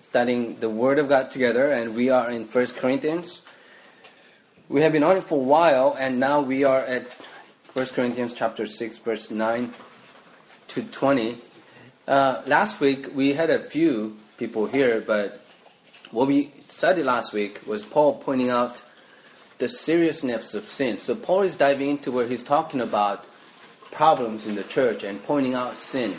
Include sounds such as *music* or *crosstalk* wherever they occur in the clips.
studying the Word of God together, and we are in First Corinthians. We have been on it for a while, and now we are at First Corinthians chapter 6, verse 9 to 20. Uh, last week, we had a few people here, but what we studied last week was Paul pointing out the seriousness of sin. So Paul is diving into where he's talking about problems in the church and pointing out sins.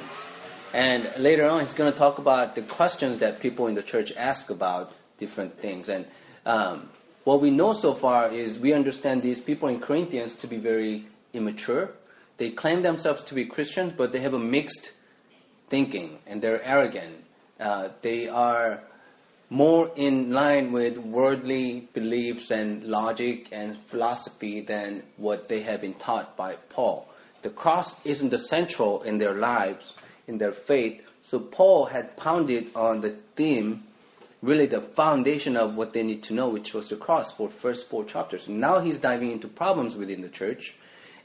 And later on, he's going to talk about the questions that people in the church ask about different things. And um, what we know so far is we understand these people in Corinthians to be very immature. They claim themselves to be Christians, but they have a mixed thinking and they're arrogant. Uh, they are more in line with worldly beliefs and logic and philosophy than what they have been taught by Paul. The cross isn't the central in their lives, in their faith. So Paul had pounded on the theme, really the foundation of what they need to know, which was the cross for first four chapters. Now he's diving into problems within the church.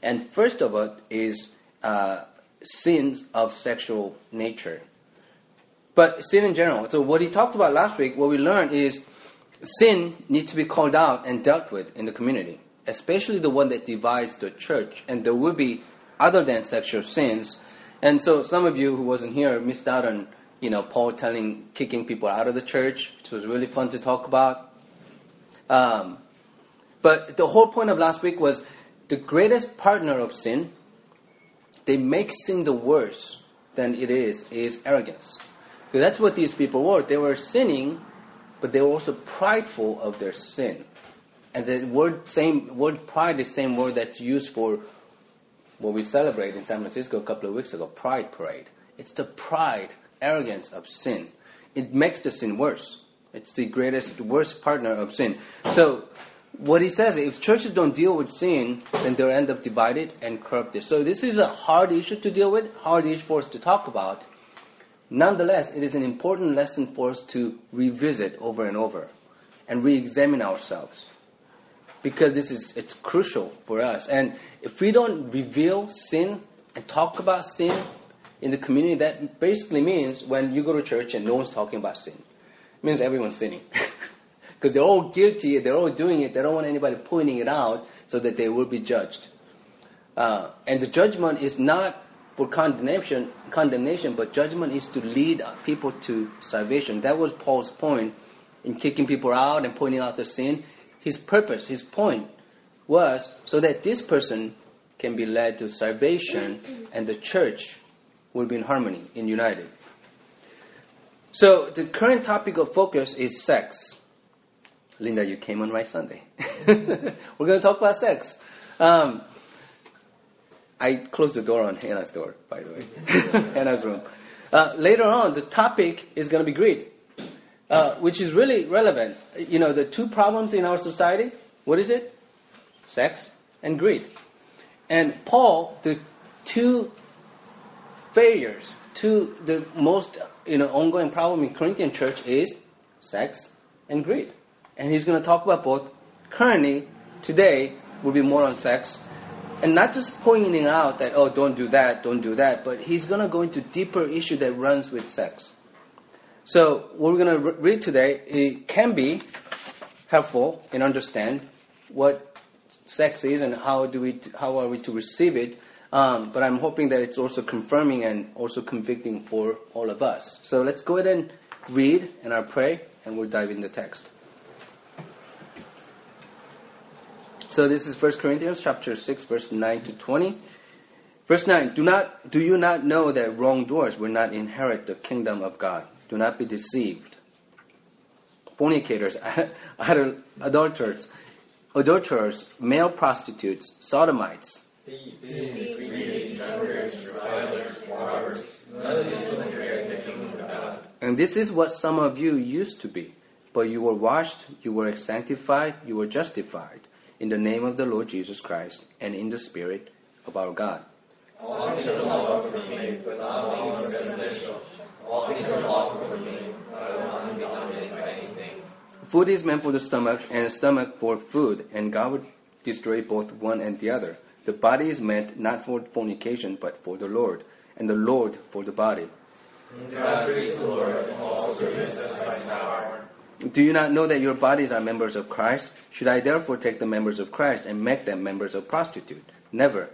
And first of all is uh, sins of sexual nature. But sin in general. So what he talked about last week, what we learned is sin needs to be called out and dealt with in the community, especially the one that divides the church. And there will be other than sexual sins. And so some of you who wasn't here missed out on, you know, Paul telling, kicking people out of the church, which was really fun to talk about. Um, but the whole point of last week was the greatest partner of sin, they make sin the worse than it is, is arrogance. That's what these people were. They were sinning, but they were also prideful of their sin. And the word same word pride is the same word that's used for what we celebrate in San Francisco a couple of weeks ago, Pride Parade. It's the pride, arrogance of sin. It makes the sin worse. It's the greatest, worst partner of sin. So, what he says, if churches don't deal with sin, then they'll end up divided and corrupted. So this is a hard issue to deal with, hard issue for us to talk about. Nonetheless, it is an important lesson for us to revisit over and over and re-examine ourselves because this is it's crucial for us. And if we don't reveal sin and talk about sin in the community, that basically means when you go to church and no one's talking about sin, it means everyone's sinning. *laughs* Because they're all guilty, they're all doing it, they don't want anybody pointing it out so that they will be judged. Uh, and the judgment is not for condemnation, condemnation, but judgment is to lead people to salvation. That was Paul's point in kicking people out and pointing out the sin. His purpose, his point was so that this person can be led to salvation and the church will be in harmony and united. So the current topic of focus is sex. Linda, you came on right Sunday. *laughs* We're going to talk about sex. Um, I closed the door on Hannah's door, by the way, *laughs* Hannah's room. Uh, later on, the topic is going to be greed, uh, which is really relevant. You know, the two problems in our society, what is it? Sex and greed. And Paul, the two failures, two the most you know ongoing problem in Corinthian church is sex and greed. And he's going to talk about both. Currently, today will be more on sex and not just pointing out that oh don't do that don't do that but he's going to go into deeper issue that runs with sex so what we're going to re- read today it can be helpful in understand what sex is and how do we how are we to receive it um, but i'm hoping that it's also confirming and also convicting for all of us so let's go ahead and read and i'll pray and we'll dive in the text So this is 1 Corinthians chapter 6 verse 9 to 20. Verse 9, do not do you not know that wrongdoers will not inherit the kingdom of God? Do not be deceived. Fornicators, *laughs* adulterers, adulterers, male prostitutes, sodomites, and this is what some of you used to be. But you were washed, you were sanctified, you were justified in the name of the Lord Jesus Christ and in the Spirit of our God. All things are lawful for me, but not all things are beneficial. All things are lawful for me, but I will not be dominated by anything. Food is meant for the stomach, and the stomach for food, and God would destroy both one and the other. The body is meant not for fornication, but for the Lord, and the Lord for the body. God praise the Lord, and all servants power. Do you not know that your bodies are members of Christ? Should I therefore take the members of Christ and make them members of prostitute? Never.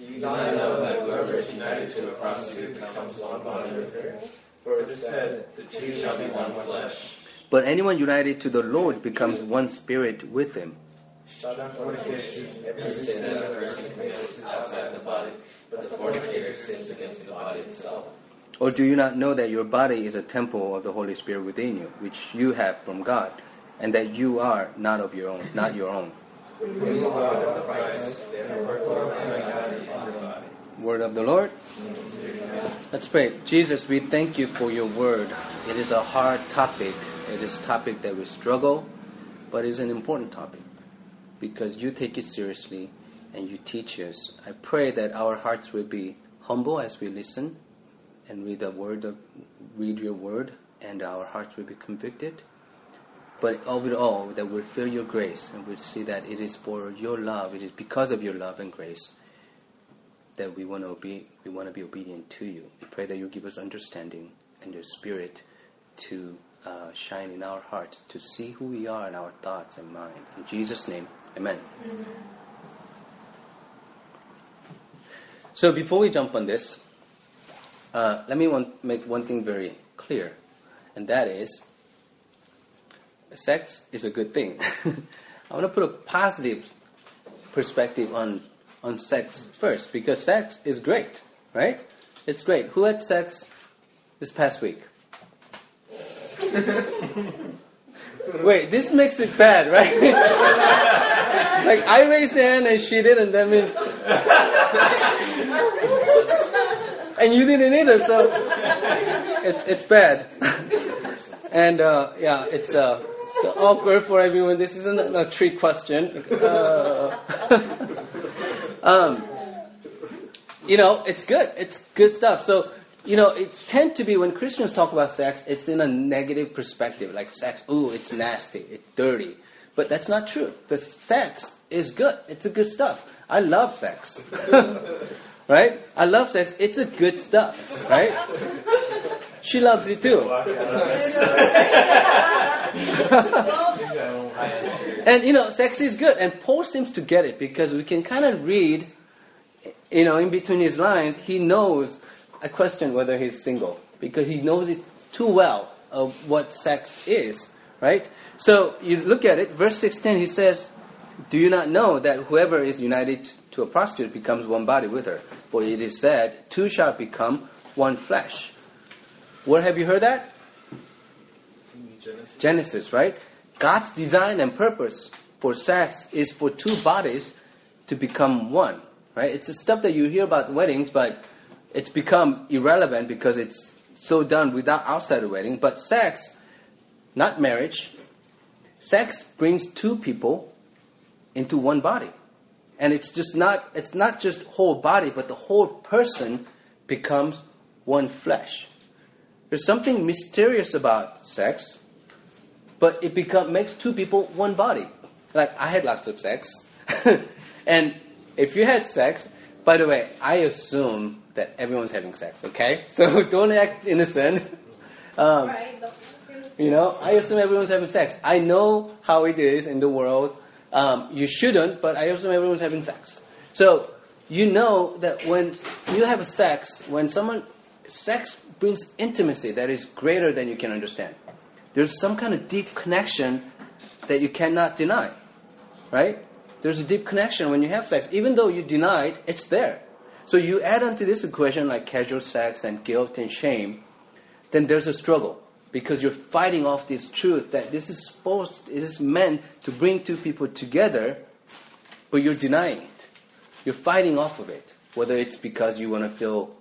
Do you not know that whoever is united to a prostitute becomes one body with her? For it is said, the two shall be one flesh. But anyone united to the Lord becomes one spirit with him. Shun fornication. Every sin that a person commits is outside the body, but the fornicator sins against the body itself. Or do you not know that your body is a temple of the Holy Spirit within you, which you have from God, and that you are not of your own, not your own? Word of the Lord. Let's pray. Jesus, we thank you for your word. It is a hard topic. It is a topic that we struggle, but it is an important topic because you take it seriously and you teach us. I pray that our hearts will be humble as we listen and read the word of, read your word and our hearts will be convicted. But of it all, that we'll feel your grace and we'll see that it is for your love, it is because of your love and grace that we want to be we want to be obedient to you. We pray that you give us understanding and your spirit to uh, shine in our hearts to see who we are in our thoughts and mind. In Jesus' name, Amen. So before we jump on this, uh, let me make one thing very clear, and that is, sex is a good thing. *laughs* I want to put a positive perspective on on sex first because sex is great, right? It's great. Who had sex this past week? *laughs* Wait, this makes it bad, right? *laughs* like I raised the hand and she didn't. That means, and you didn't either. So it's it's bad. and uh, yeah, it's uh, so awkward for everyone. This isn't a trick question. Uh, *laughs* um, you know, it's good. It's good stuff. So, you know, it tend to be when Christians talk about sex, it's in a negative perspective, like sex. Ooh, it's nasty. It's dirty. But that's not true. The sex is good. It's a good stuff. I love sex. *laughs* right? I love sex. It's a good stuff. Right? She loves it too. *laughs* and you know, sex is good, and Paul seems to get it because we can kind of read, you know, in between his lines, he knows. I question whether he's single because he knows it too well of what sex is, right? So you look at it, verse 16, he says, Do you not know that whoever is united to a prostitute becomes one body with her? For it is said, Two shall become one flesh. Where have you heard that? Genesis. Genesis, right? God's design and purpose for sex is for two bodies to become one, right? It's the stuff that you hear about weddings, but it's become irrelevant because it's so done without outside the wedding. But sex, not marriage, sex brings two people into one body. And it's just not it's not just whole body, but the whole person becomes one flesh. There's something mysterious about sex, but it become, makes two people one body. Like I had lots of sex, *laughs* and if you had sex, by the way, I assume that everyone's having sex. Okay, *laughs* so don't act innocent. *laughs* Um, you know, I assume everyone's having sex. I know how it is in the world. Um, you shouldn't, but I assume everyone's having sex. So you know that when you have sex, when someone sex brings intimacy that is greater than you can understand. There's some kind of deep connection that you cannot deny, right? There's a deep connection when you have sex, even though you deny it, it's there. So you add onto this equation like casual sex and guilt and shame, then there's a struggle because you're fighting off this truth that this is supposed, it is meant to bring two people together, but you're denying it. You're fighting off of it, whether it's because you want to feel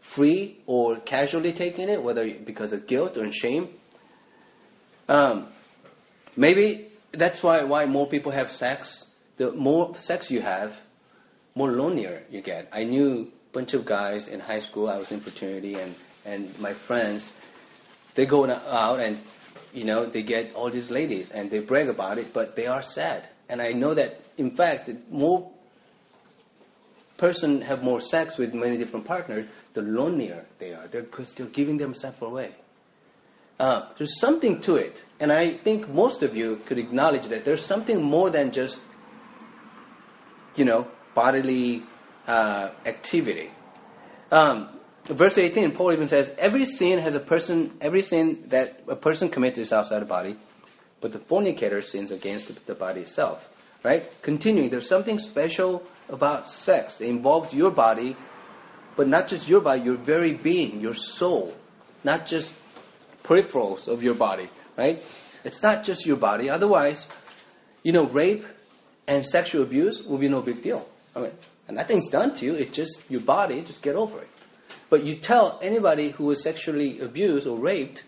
free or casually taking it, whether because of guilt or shame. Um, maybe that's why why more people have sex. The more sex you have, more lonelier you get. I knew a bunch of guys in high school. I was in fraternity, and and my friends, they go out and you know they get all these ladies and they brag about it, but they are sad. And I know that in fact the more person have more sex with many different partners, the lonelier they are. They're because they're giving themselves away. Uh, there's something to it, and I think most of you could acknowledge that there's something more than just, you know, bodily uh, activity. Um, verse 18, Paul even says, "Every sin has a person. Every sin that a person commits is outside the body, but the fornicator sins against the body itself." Right? Continuing, there's something special about sex. It involves your body, but not just your body, your very being, your soul, not just peripherals of your body, right? It's not just your body. Otherwise, you know, rape and sexual abuse will be no big deal. I mean, nothing's done to you. It's just your body. Just get over it. But you tell anybody who was sexually abused or raped,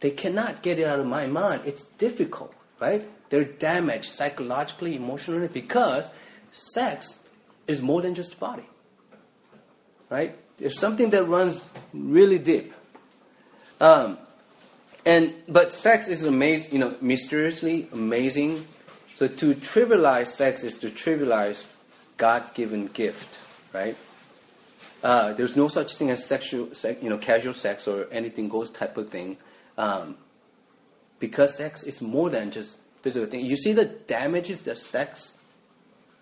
they cannot get it out of my mind. It's difficult, right? They're damaged psychologically, emotionally, because sex is more than just body. Right? There's something that runs really deep. Um, and but sex is amazing, you know, mysteriously amazing. So to trivialize sex is to trivialize God-given gift, right? Uh, there's no such thing as sexual, sex, you know, casual sex or anything goes type of thing, um, because sex is more than just physical thing. You see the damages that sex,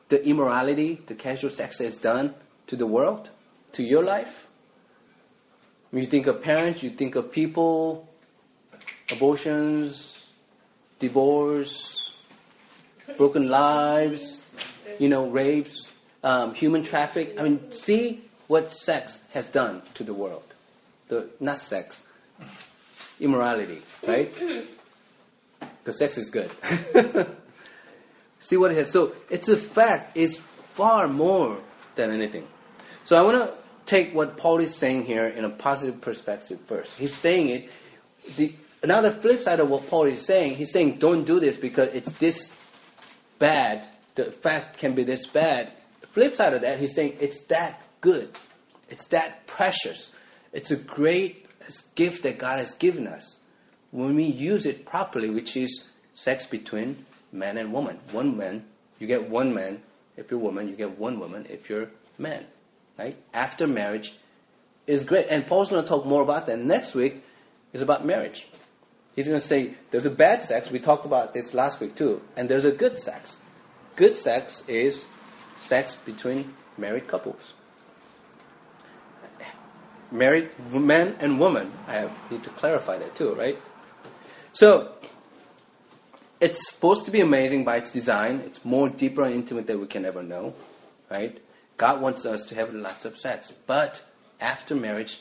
the immorality, the casual sex has done to the world, to your life. When you think of parents, you think of people, abortions, divorce, broken lives, you know, rapes, um, human traffic. I mean, see what sex has done to the world. The not sex, immorality, right? *clears throat* Because sex is good. *laughs* see what it has. So it's a fact. It's far more than anything. So I want to take what Paul is saying here in a positive perspective first. He's saying it. The, another flip side of what Paul is saying, he's saying don't do this because it's this bad. The fact can be this bad. The flip side of that, he's saying it's that good. It's that precious. It's a great gift that God has given us when we use it properly, which is sex between man and woman. One man, you get one man. If you're a woman, you get one woman. If you're man, right? After marriage is great. And Paul's going to talk more about that next week. Is about marriage. He's going to say there's a bad sex. We talked about this last week too. And there's a good sex. Good sex is sex between married couples. Married man and woman. I need to clarify that too, right? So, it's supposed to be amazing by its design. It's more deeper and intimate than we can ever know, right? God wants us to have lots of sex, but after marriage,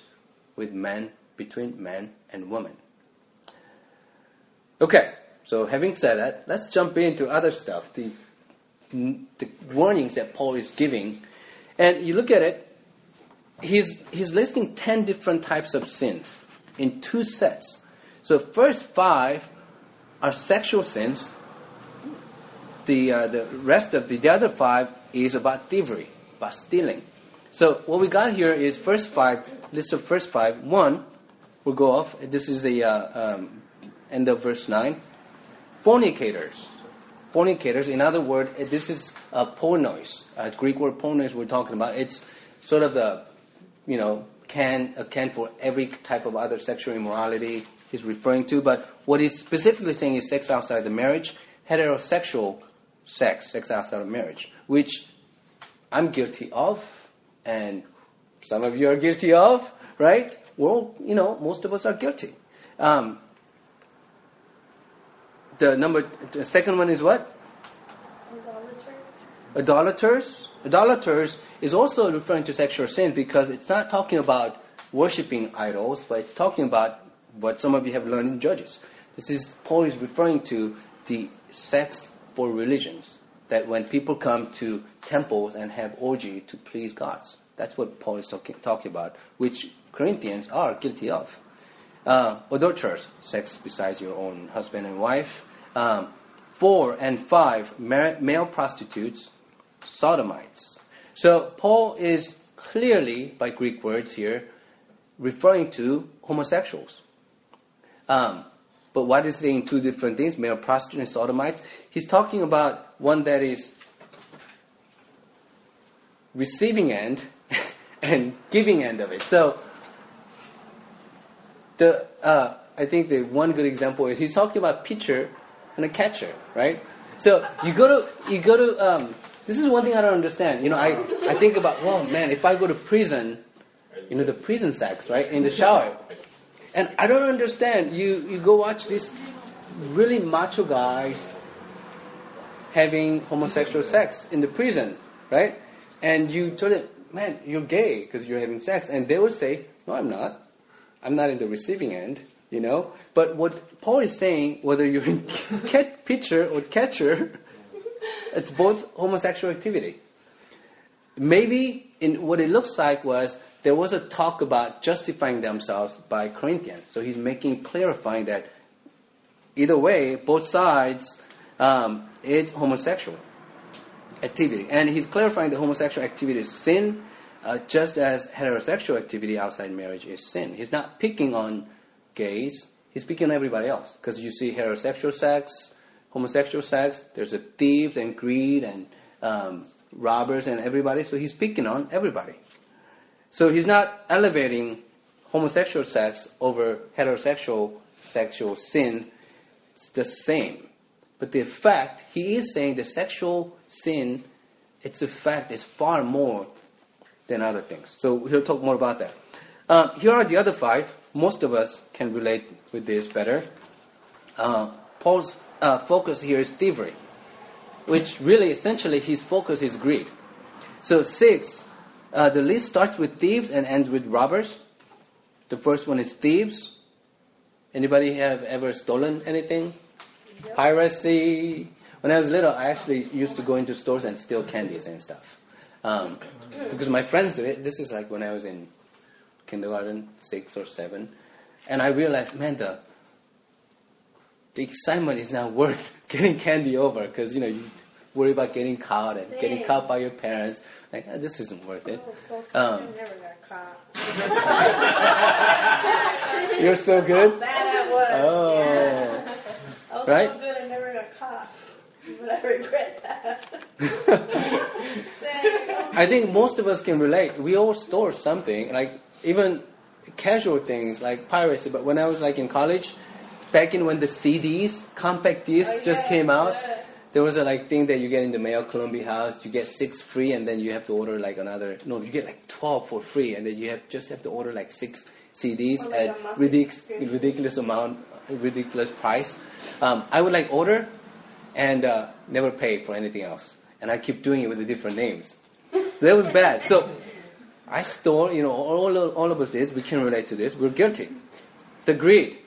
with men, between man and woman. Okay, so having said that, let's jump into other stuff, the, the warnings that Paul is giving. And you look at it, he's, he's listing 10 different types of sins in two sets. So first five are sexual sins. The, uh, the rest of the, the other five is about thievery, about stealing. So what we got here is first five, list of first five. One, we'll go off. This is the uh, um, end of verse 9. Fornicators. Fornicators, in other words, this is a pornos. A Greek word pornos we're talking about. It's sort of the, you know, can, account for every type of other sexual immorality he's referring to. But what he's specifically saying is sex outside the marriage, heterosexual sex, sex outside of marriage, which I'm guilty of, and some of you are guilty of, right? Well, you know, most of us are guilty. Um, the number, the second one is what? Idolaters. Idolaters is also referring to sexual sin because it's not talking about worshiping idols, but it's talking about what some of you have learned in Judges. This is Paul is referring to the sex for religions. That when people come to temples and have orgy to please gods, that's what Paul is talking, talking about, which Corinthians are guilty of. Uh, adulterers, sex besides your own husband and wife. Um, four and five, male prostitutes, sodomites. So Paul is clearly, by Greek words here, referring to homosexuals. Um, but what is saying two different things, male prostitute and sodomites? He's talking about one that is receiving end *laughs* and giving end of it. So the uh, I think the one good example is he's talking about pitcher and a catcher, right? So you go to you go to um, this is one thing I don't understand. You know, I I think about well, man, if I go to prison, you know, the prison sex, right, in the shower, and I don't understand. You you go watch these really macho guys having homosexual sex in the prison, right? And you tell them, man, you're gay because you're having sex, and they will say, no, I'm not. I'm not in the receiving end, you know. But what Paul is saying, whether you're in *laughs* cat pitcher or catcher, it's both homosexual activity. Maybe in what it looks like was there was a talk about justifying themselves by Corinthians. So he's making clarifying that either way, both sides, um, it's homosexual activity, and he's clarifying that homosexual activity is sin, uh, just as heterosexual activity outside marriage is sin. He's not picking on gays; he's picking on everybody else. Because you see heterosexual sex, homosexual sex. There's a thieves and greed and um, robbers and everybody. So he's picking on everybody. So he's not elevating homosexual sex over heterosexual sexual sins. It's the same. But the effect, he is saying the sexual sin, its effect is far more than other things. So he'll talk more about that. Uh, here are the other five. Most of us can relate with this better. Uh, Paul's uh, focus here is thievery, which really essentially his focus is greed. So six, uh, the list starts with thieves and ends with robbers. The first one is thieves. Anybody have ever stolen anything? Yep. Piracy. When I was little, I actually used to go into stores and steal candies and stuff. Um, because my friends did it. This is like when I was in kindergarten, six or seven. And I realized, man, the, the excitement is not worth *laughs* getting candy over because, you know, you worry about getting caught and getting caught by your parents. Like, oh, this isn't worth it. so um, never got caught. *laughs* You're so good? Bad I was. Oh. Yeah. I was right? so good I never got caught. But I regret that. *laughs* I think most of us can relate. We all store something, like even casual things like piracy. But when I was like in college, back in when the CDs, compact discs, oh, yeah, just came out, yeah. there was a like thing that you get in the mail, Columbia House. You get six free, and then you have to order like another. No, you get like twelve for free, and then you have just have to order like six CDs like at ridiculous ridiculous amount, ridiculous price. Um, I would like order and uh, never pay for anything else, and I keep doing it with the different names. So that was bad. So I stole, you know, all all of us did. We can relate to this. We're guilty. The greed.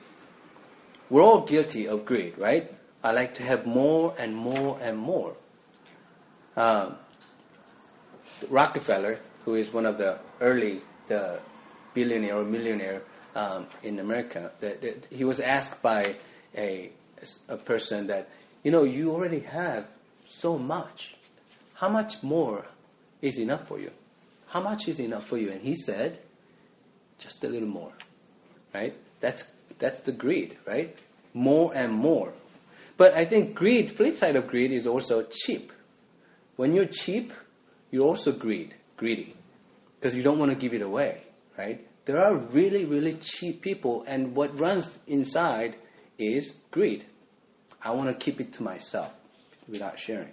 We're all guilty of greed, right? I like to have more and more and more. Um, Rockefeller, who is one of the early the billionaire or millionaire um, in America, that, that, he was asked by a a person that you know you already have so much. How much more is enough for you? How much is enough for you? And he said, just a little more, right? That's that's the greed, right? More and more. But I think greed, flip side of greed, is also cheap. When you're cheap, you're also greed, greedy, because you don't want to give it away, right? There are really, really cheap people, and what runs inside is greed. I want to keep it to myself without sharing.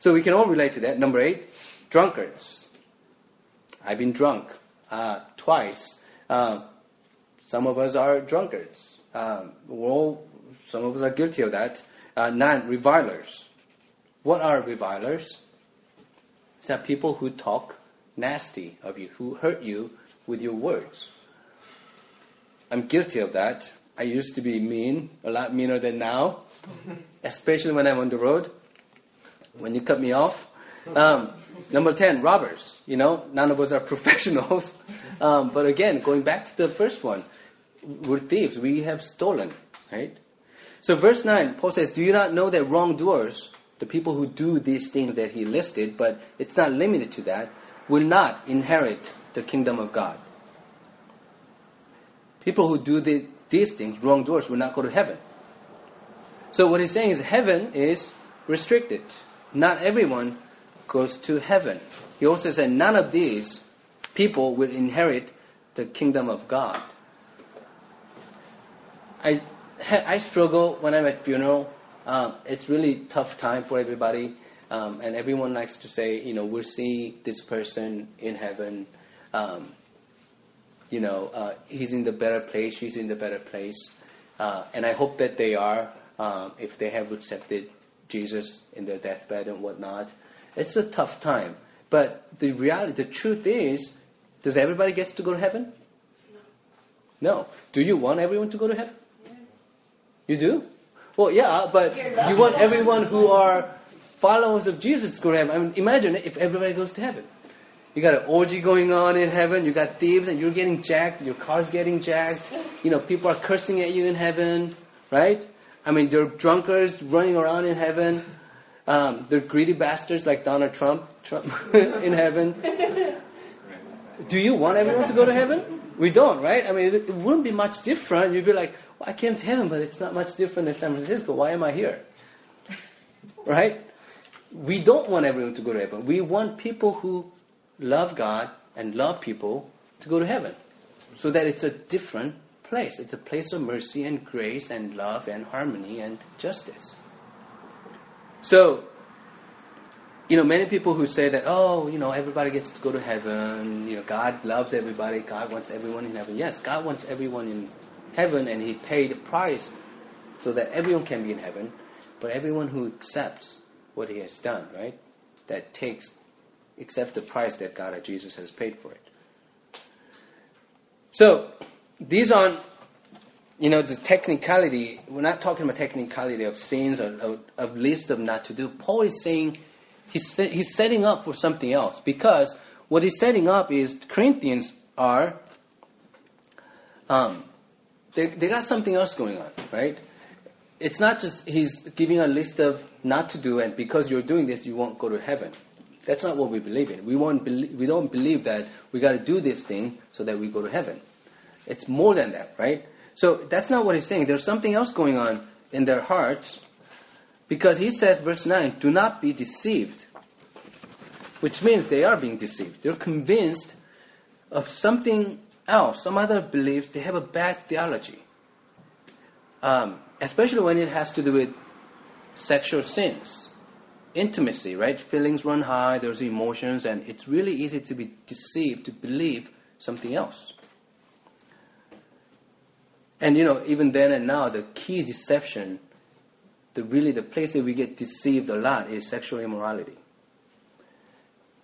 So we can all relate to that. Number eight, drunkards. I've been drunk uh, twice. Uh, some of us are drunkards. Uh, all, some of us are guilty of that. Uh, nine, revilers. What are revilers? It's that people who talk nasty of you, who hurt you with your words. I'm guilty of that. I used to be mean, a lot meaner than now, *laughs* especially when I'm on the road. When you cut me off. Um, number 10, robbers. You know, none of us are *laughs* professionals. Um, but again, going back to the first one, we're thieves. We have stolen, right? So verse 9, Paul says, Do you not know that wrongdoers, the people who do these things that he listed, but it's not limited to that, will not inherit the kingdom of God? People who do the, these things, wrongdoers, will not go to heaven. So what he's saying is heaven is restricted. Not everyone goes to heaven. he also said, none of these people will inherit the kingdom of God. I, *laughs* I struggle when I'm at funeral. Um, it's really tough time for everybody. Um, and everyone likes to say, you know, we'll see this person in heaven. Um, you know, uh, he's in the better place, she's in the better place. Uh, and I hope that they are, um, if they have accepted Jesus in their deathbed and whatnot. It's a tough time. But the reality, the truth is, does everybody get to go to heaven? No. No. Do you want everyone to go to heaven? You do? Well, yeah, but you want everyone who are followers of Jesus to go to heaven. I mean, imagine if everybody goes to heaven. You got an orgy going on in heaven. You got thieves, and you're getting jacked. Your car's getting jacked. You know, people are cursing at you in heaven, right? I mean, there are drunkards running around in heaven. Um, they're greedy bastards like Donald Trump, Trump *laughs* in heaven. Do you want everyone to go to heaven? We don't, right? I mean, it, it wouldn't be much different. You'd be like, well, I came to heaven, but it's not much different than San Francisco. Why am I here? *laughs* Right? We don't want everyone to go to heaven. We want people who love God and love people to go to heaven. So that it's a different place. It's a place of mercy and grace and love and harmony and justice. So, you know, many people who say that, oh, you know, everybody gets to go to heaven, you know, God loves everybody, God wants everyone in heaven. Yes, God wants everyone in heaven, and He paid the price so that everyone can be in heaven, but everyone who accepts what He has done, right, that takes, accepts the price that God, Jesus, has paid for it. So, these aren't, you know, the technicality, we're not talking about technicality of sins or of, of list of not to do. Paul is saying, he's, he's setting up for something else because what he's setting up is Corinthians are, um, they, they got something else going on, right? It's not just he's giving a list of not to do, and because you're doing this, you won't go to heaven. That's not what we believe in. We, won't we don't believe that we got to do this thing so that we go to heaven. It's more than that, right? So that's not what he's saying. There's something else going on in their hearts because he says, verse 9, do not be deceived. Which means they are being deceived. They're convinced of something else, some other beliefs. They have a bad theology. Um, especially when it has to do with sexual sins, intimacy, right? Feelings run high, there's emotions, and it's really easy to be deceived to believe something else. And you know, even then and now, the key deception the really the place that we get deceived a lot is sexual immorality.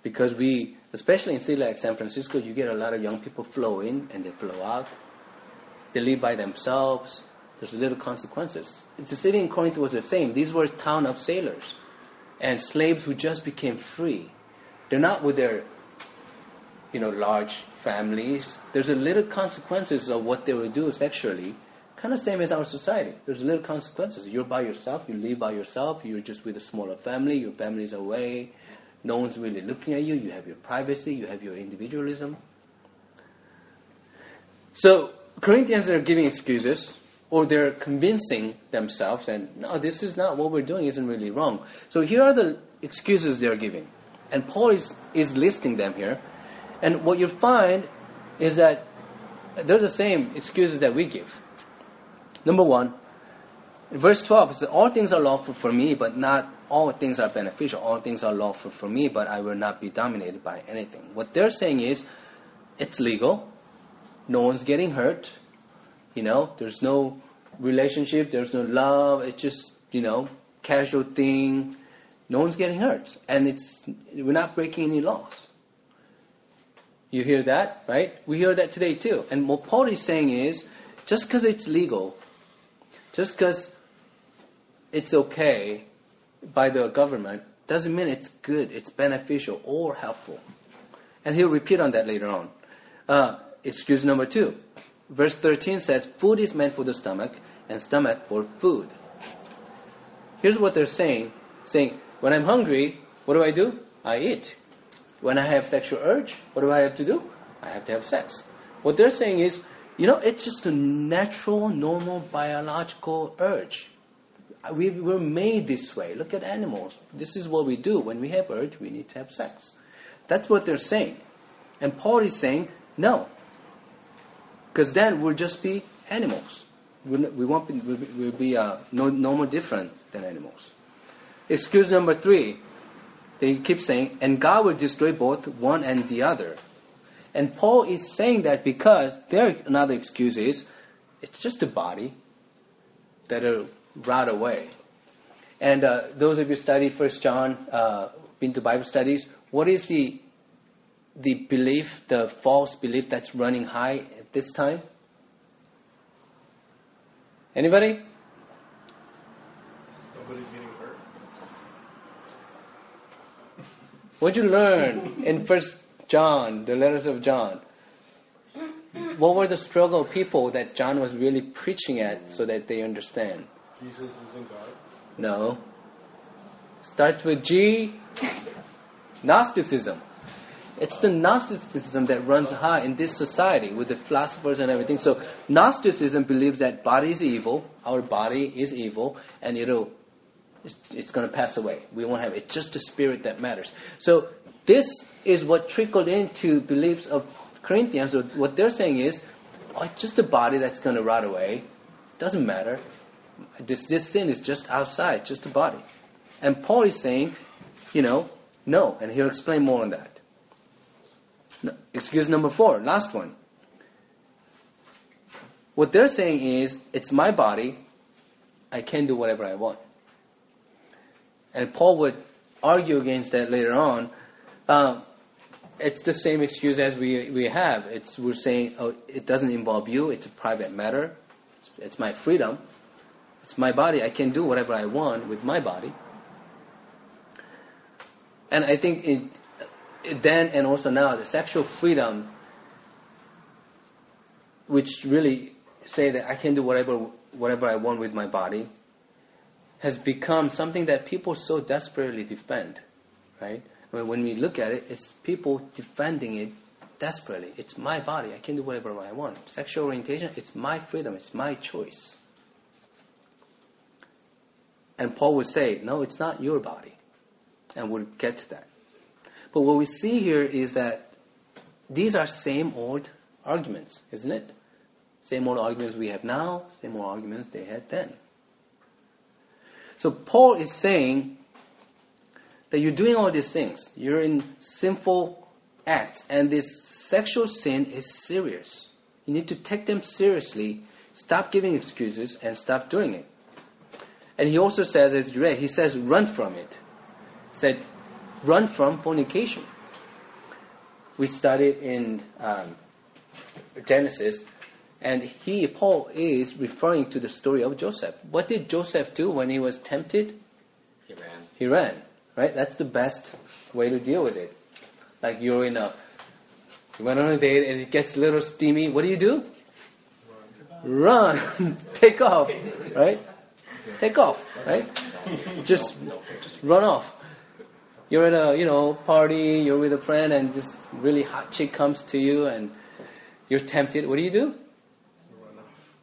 Because we, especially in cities like San Francisco, you get a lot of young people flow in and they flow out. They live by themselves. There's little consequences. The city in Corinth was the same. These were town of sailors and slaves who just became free. They're not with their, you know, large families. There's a little consequences of what they will do sexually Kind of same as our society. There's little consequences. You're by yourself. You live by yourself. You're just with a smaller family. Your family's away. No one's really looking at you. You have your privacy. You have your individualism. So Corinthians are giving excuses, or they're convincing themselves, and no, this is not what we're doing. Isn't really wrong. So here are the excuses they're giving, and Paul is is listing them here. And what you'll find is that they're the same excuses that we give. Number one, verse 12 says, All things are lawful for me, but not all things are beneficial. All things are lawful for me, but I will not be dominated by anything. What they're saying is, it's legal. No one's getting hurt. You know, there's no relationship, there's no love. It's just, you know, casual thing. No one's getting hurt. And it's, we're not breaking any laws. You hear that, right? We hear that today too. And what Paul is saying is, just because it's legal just because it's okay by the government doesn't mean it's good, it's beneficial or helpful. And he'll repeat on that later on. Uh, excuse number two. Verse 13 says, Food is meant for the stomach, and stomach for food. Here's what they're saying saying, When I'm hungry, what do I do? I eat. When I have sexual urge, what do I have to do? I have to have sex. What they're saying is, you know, it's just a natural, normal, biological urge. We were made this way. Look at animals. This is what we do. When we have urge, we need to have sex. That's what they're saying. And Paul is saying, no. Because then we'll just be animals. We won't be, we'll be, we'll be uh, no, no more different than animals. Excuse number three, they keep saying, and God will destroy both one and the other. And Paul is saying that because their another excuse is, it's just a body that'll rot away. And uh, those of you study First John, uh, been to Bible studies, what is the the belief, the false belief that's running high at this time? Anybody? Nobody's getting hurt. What'd you learn in First John, the letters of John? What were the struggle people that John was really preaching at so that they understand? Jesus isn't God. No. Starts with G. Gnosticism. It's the Gnosticism that runs high in this society with the philosophers and everything. So Gnosticism believes that body is evil, our body is evil, and it'll it's, it's going to pass away. We won't have it. It's just the spirit that matters. So this is what trickled into beliefs of Corinthians. What they're saying is, oh, it's just a body that's going to rot away. Doesn't matter. This this sin is just outside, just a body. And Paul is saying, you know, no, and he'll explain more on that. No, excuse number four, last one. What they're saying is, it's my body, I can do whatever I want. And Paul would argue against that later on. Um, it's the same excuse as we, we have. It's, we're saying, oh, it doesn't involve you, it's a private matter, it's, it's my freedom, it's my body, I can do whatever I want with my body. And I think it, it then and also now, the sexual freedom, which really say that I can do whatever whatever I want with my body, has become something that people so desperately defend, right? When, we look at it, it's people defending it desperately. It's my body. I can do whatever I want. Sexual orientation, it's my freedom. It's my choice. And Paul would say, no, it's not your body. And we'll get to that. But what we see here is that these are same old arguments, isn't it? Same old arguments we have now, same old arguments they had then. So Paul is saying that you're doing all these things. You're in sinful acts, and this sexual sin is serious. You need to take them seriously, stop giving excuses, and stop doing it. And he also says, as you read, he says, run from it. He said, run from fornication. We studied in um, Genesis, and he, Paul, is referring to the story of Joseph. What did Joseph do when he was tempted? He ran. He ran, right? That's the best way to deal with it. Like you're in a, you went on a date and it gets a little steamy. What do you do? Run, *laughs* take off, right? Take off, right? Just, just run off. You're at a, you know, party. You're with a friend, and this really hot chick comes to you, and you're tempted. What do you do?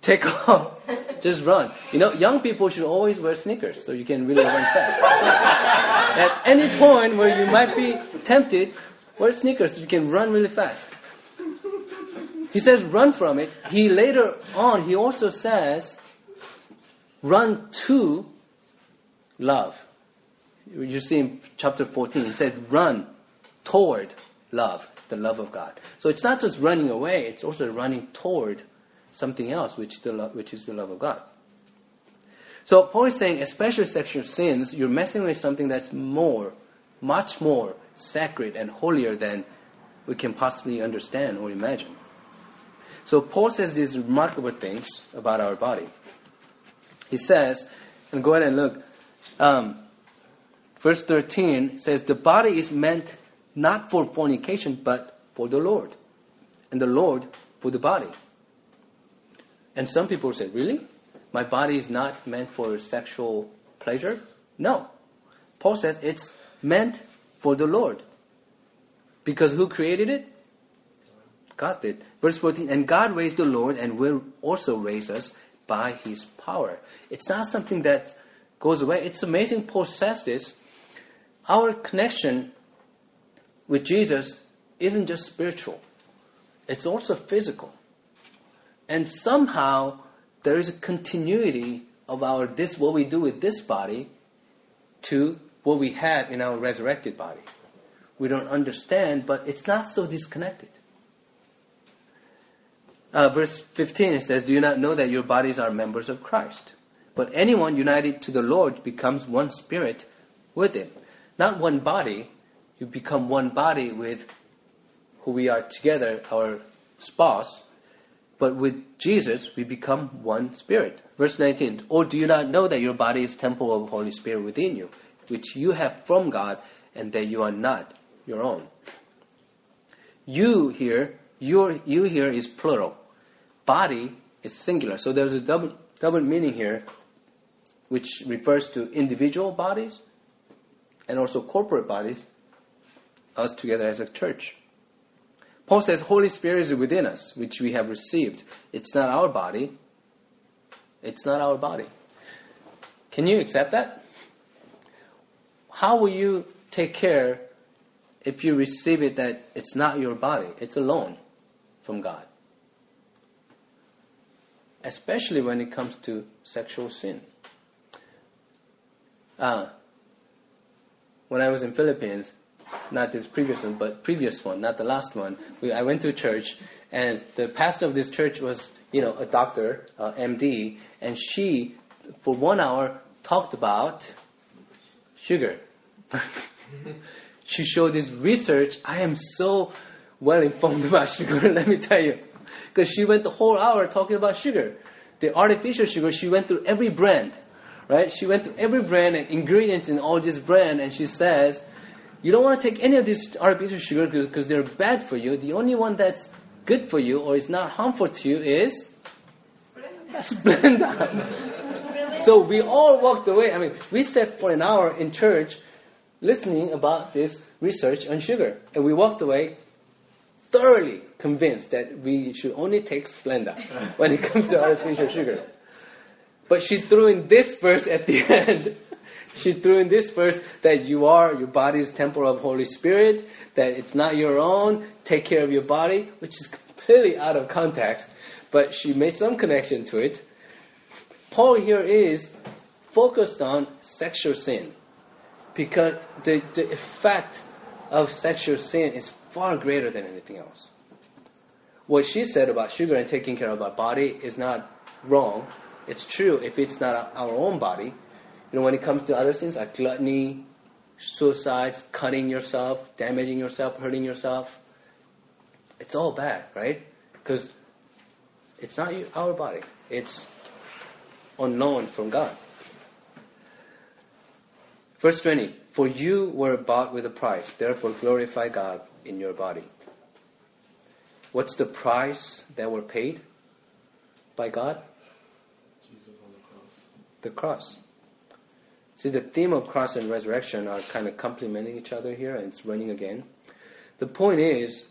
Take off. *laughs* Just run. You know, young people should always wear sneakers so you can really run fast. *laughs* At any point where you might be tempted, wear sneakers so you can run really fast. He says run from it. He later on, he also says run to love. You see in chapter 14, he said run toward love, the love of God. So it's not just running away, it's also running toward something else, which, the lo- which is the love of God. So Paul is saying, especially sexual sins, you're messing with something that's more, much more sacred and holier than we can possibly understand or imagine. So Paul says these remarkable things about our body. He says, and go ahead and look, um, verse 13 says, The body is meant not for fornication, but for the Lord, and the Lord for the body. And some people say, Really? My body is not meant for sexual pleasure? No. Paul says it's meant for the Lord. Because who created it? God did. Verse 14, and God raised the Lord and will also raise us by his power. It's not something that goes away. It's amazing Paul says this. Our connection with Jesus isn't just spiritual, it's also physical. And somehow there is a continuity of our this what we do with this body to what we had in our resurrected body. We don't understand, but it's not so disconnected. Uh, verse 15 it says, Do you not know that your bodies are members of Christ? But anyone united to the Lord becomes one spirit with him. Not one body, you become one body with who we are together, our spouse, but with Jesus, we become one spirit. Verse 19, or do you not know that your body is temple of Holy Spirit within you, which you have from God, and that you are not your own? You here, your, you here is plural. Body is singular. So there's a double, double meaning here, which refers to individual bodies and also corporate bodies, us together as a church. Paul says Holy Spirit is within us, which we have received. It's not our body. It's not our body. Can you accept that? How will you take care if you receive it that it's not your body? It's a loan from God. Especially when it comes to sexual sin. Uh, when I was in Philippines, not this previous one, but previous one, not the last one. We, I went to church, and the pastor of this church was, you know, a doctor, uh, MD, and she, for one hour, talked about sugar. *laughs* she showed this research. I am so well informed *laughs* about sugar, *laughs* let me tell you. Because she went the whole hour talking about sugar. The artificial sugar, she went through every brand, right? She went through every brand and ingredients in all this brand, and she says, you don't want to take any of these artificial sugar because they're bad for you. The only one that's good for you or is not harmful to you is Splenda. *laughs* so we all walked away. I mean, we sat for an hour in church listening about this research on sugar. And we walked away thoroughly convinced that we should only take Splenda when it comes to artificial sugar. But she threw in this verse at the *laughs* end she threw in this verse that you are, your body is temple of Holy Spirit, that it's not your own, take care of your body, which is completely out of context, but she made some connection to it. Paul here is focused on sexual sin because the, the effect of sexual sin is far greater than anything else. What she said about sugar and taking care of our body is not wrong. It's true if it's not our own body, you know, when it comes to other sins like gluttony, suicides, cutting yourself, damaging yourself, hurting yourself, it's all bad, right? Because it's not our body. It's unknown from God. Verse 20, For you were bought with a price, therefore glorify God in your body. What's the price that were paid by God? Jesus on the cross. The cross. See, the theme of cross and resurrection are kind of complementing each other here, and it's running again. The point is,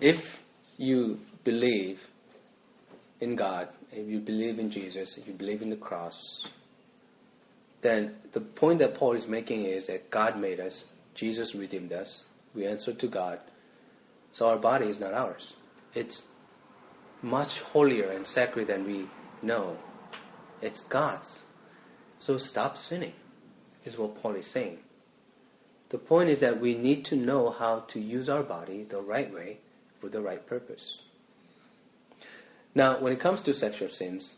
if you believe in God, if you believe in Jesus, if you believe in the cross, then the point that Paul is making is that God made us, Jesus redeemed us, we answer to God, so our body is not ours. It's much holier and sacred than we know. It's God's. So stop sinning, is what Paul is saying. The point is that we need to know how to use our body the right way for the right purpose. Now, when it comes to sexual sins,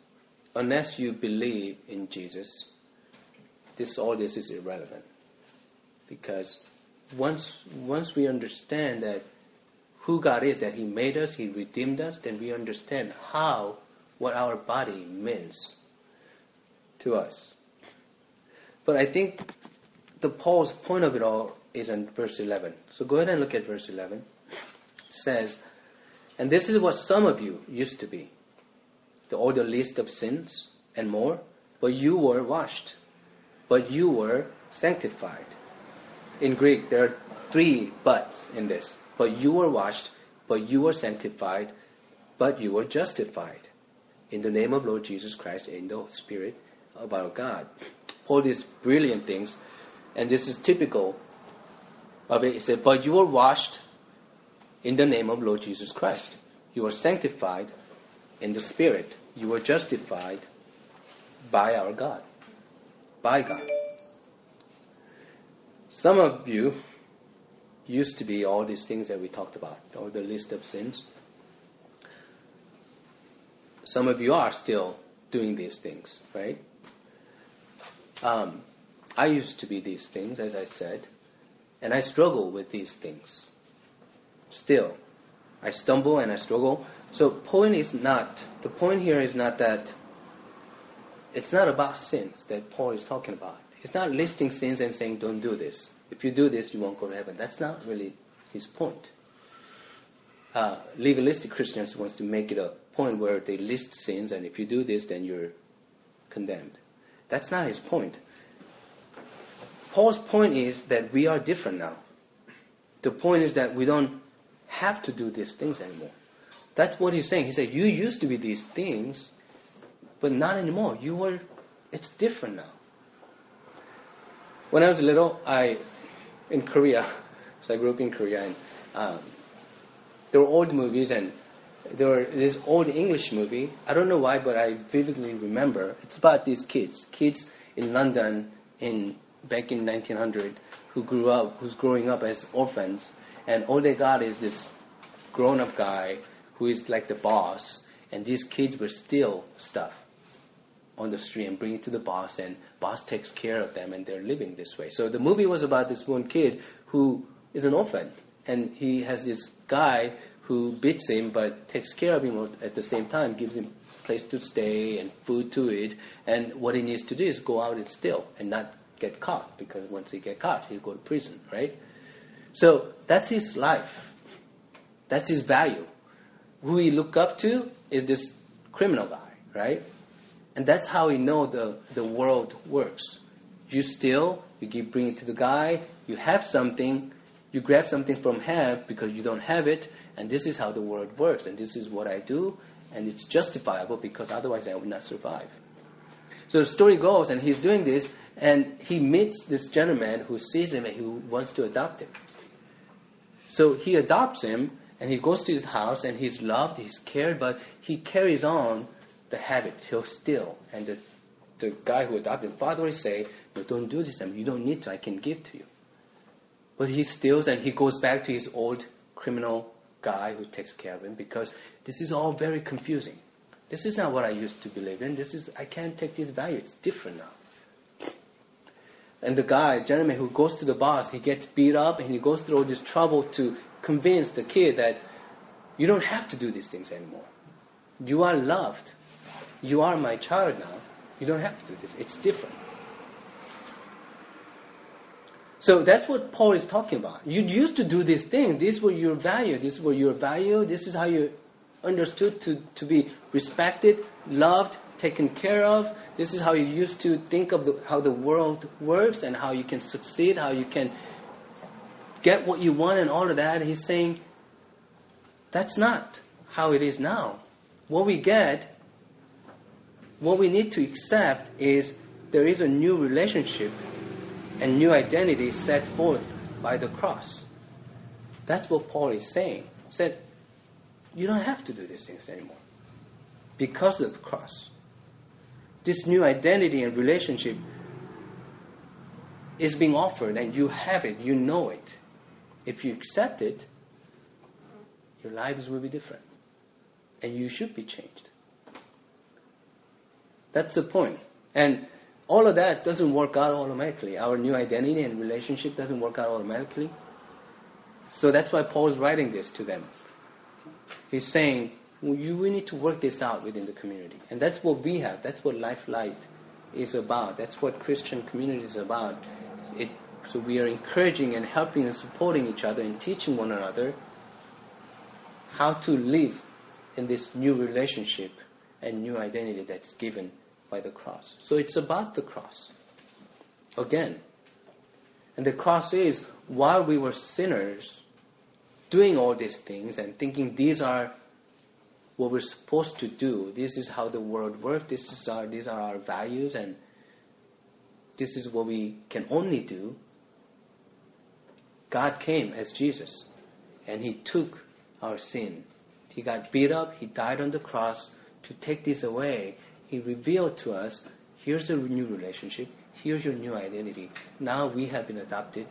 unless you believe in Jesus, this all this is irrelevant. Because once once we understand that who God is, that He made us, He redeemed us, then we understand how what our body means to us. But I think the Paul's point of it all is in verse 11. So go ahead and look at verse 11. It says, And this is what some of you used to be, the, the list of sins and more, but you were washed, but you were sanctified. In Greek, there are three buts in this. But you were washed, but you were sanctified, but you were justified. In the name of Lord Jesus Christ, in the Spirit of our God all these brilliant things, and this is typical of it, it said, But you were washed in the name of Lord Jesus Christ. You were sanctified in the Spirit. You were justified by our God. By God. Some of you used to be all these things that we talked about, all the list of sins. Some of you are still doing these things, right? Um, I used to be these things, as I said, and I struggle with these things. Still, I stumble and I struggle. So, point is not the point here is not that it's not about sins that Paul is talking about. He's not listing sins and saying, "Don't do this." If you do this, you won't go to heaven. That's not really his point. Uh, legalistic Christians wants to make it a point where they list sins, and if you do this, then you're condemned. That's not his point. Paul's point is that we are different now. The point is that we don't have to do these things anymore. That's what he's saying. He said, You used to be these things, but not anymore. You were, it's different now. When I was little, I, in Korea, so I grew up in Korea, and um, there were old movies, and there were this old English movie. I don't know why, but I vividly remember. It's about these kids, kids in London in back in 1900 who grew up, who's growing up as orphans, and all they got is this grown-up guy who is like the boss, and these kids will steal stuff on the street and bring it to the boss, and boss takes care of them, and they're living this way. So the movie was about this one kid who is an orphan, and he has this guy who beats him but takes care of him at the same time, gives him place to stay and food to eat, and what he needs to do is go out and steal and not get caught because once he get caught, he'll go to prison, right? So that's his life. That's his value. Who he look up to is this criminal guy, right? And that's how we know the, the world works. You steal, you bring it to the guy, you have something, you grab something from him because you don't have it, and this is how the world works, and this is what I do, and it's justifiable because otherwise I would not survive. So the story goes, and he's doing this, and he meets this gentleman who sees him and who wants to adopt him. So he adopts him, and he goes to his house, and he's loved, he's cared, but he carries on the habit. He'll steal. And the, the guy who adopted him, father will say, no, don't do this, and you don't need to, I can give to you. But he steals, and he goes back to his old criminal guy who takes care of him because this is all very confusing. This is not what I used to believe in. This is I can't take this value. It's different now. And the guy, gentleman who goes to the boss, he gets beat up and he goes through all this trouble to convince the kid that you don't have to do these things anymore. You are loved. You are my child now. You don't have to do this. It's different. So that's what Paul is talking about. You used to do this thing. This was your value. This was your value. This is how you understood to, to be respected, loved, taken care of. This is how you used to think of the, how the world works and how you can succeed, how you can get what you want and all of that. He's saying that's not how it is now. What we get, what we need to accept is there is a new relationship and new identity set forth by the cross. That's what Paul is saying. He said, you don't have to do these things anymore because of the cross. This new identity and relationship is being offered, and you have it, you know it. If you accept it, your lives will be different, and you should be changed. That's the point. And all of that doesn't work out automatically. Our new identity and relationship doesn't work out automatically. So that's why Paul is writing this to them. He's saying, well, you, we need to work this out within the community. And that's what we have. That's what Life Light is about. That's what Christian community is about. It, so we are encouraging and helping and supporting each other and teaching one another how to live in this new relationship and new identity that's given by the cross. So it's about the cross. Again. And the cross is while we were sinners, doing all these things and thinking these are what we're supposed to do. This is how the world works. This is our, these are our values, and this is what we can only do. God came as Jesus and He took our sin. He got beat up, He died on the cross to take this away. He revealed to us here's a new relationship, here's your new identity. Now we have been adopted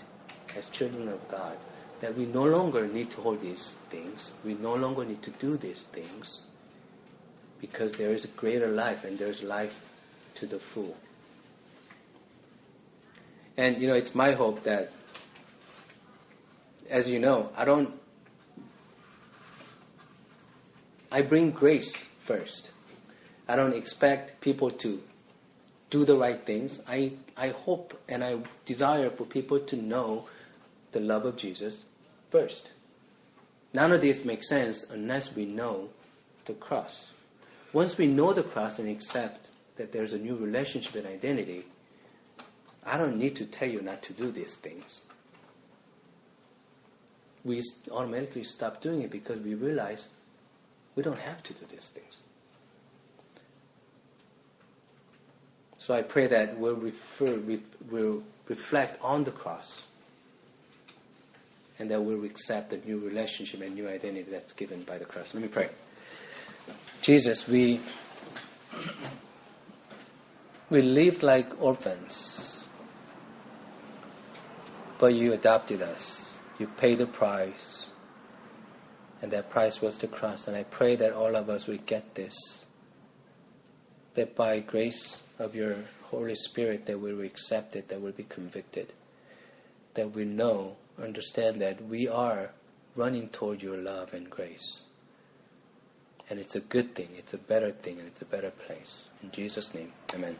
as children of God. That we no longer need to hold these things, we no longer need to do these things because there is a greater life and there's life to the full. And you know, it's my hope that, as you know, I don't, I bring grace first. I don't expect people to do the right things. I, I hope and I desire for people to know the love of Jesus first. None of this makes sense unless we know the cross. Once we know the cross and accept that there's a new relationship and identity, I don't need to tell you not to do these things. We automatically stop doing it because we realize we don't have to do these things. So I pray that we'll, refer, we'll reflect on the cross and that we'll accept the new relationship and new identity that's given by the cross. Let me pray. Jesus, we we lived like orphans, but you adopted us. You paid the price, and that price was the cross. And I pray that all of us will get this. That by grace of your Holy Spirit, that we will accept it, that we'll be convicted, that we know, understand that we are running toward your love and grace. And it's a good thing, it's a better thing, and it's a better place. In Jesus' name, amen.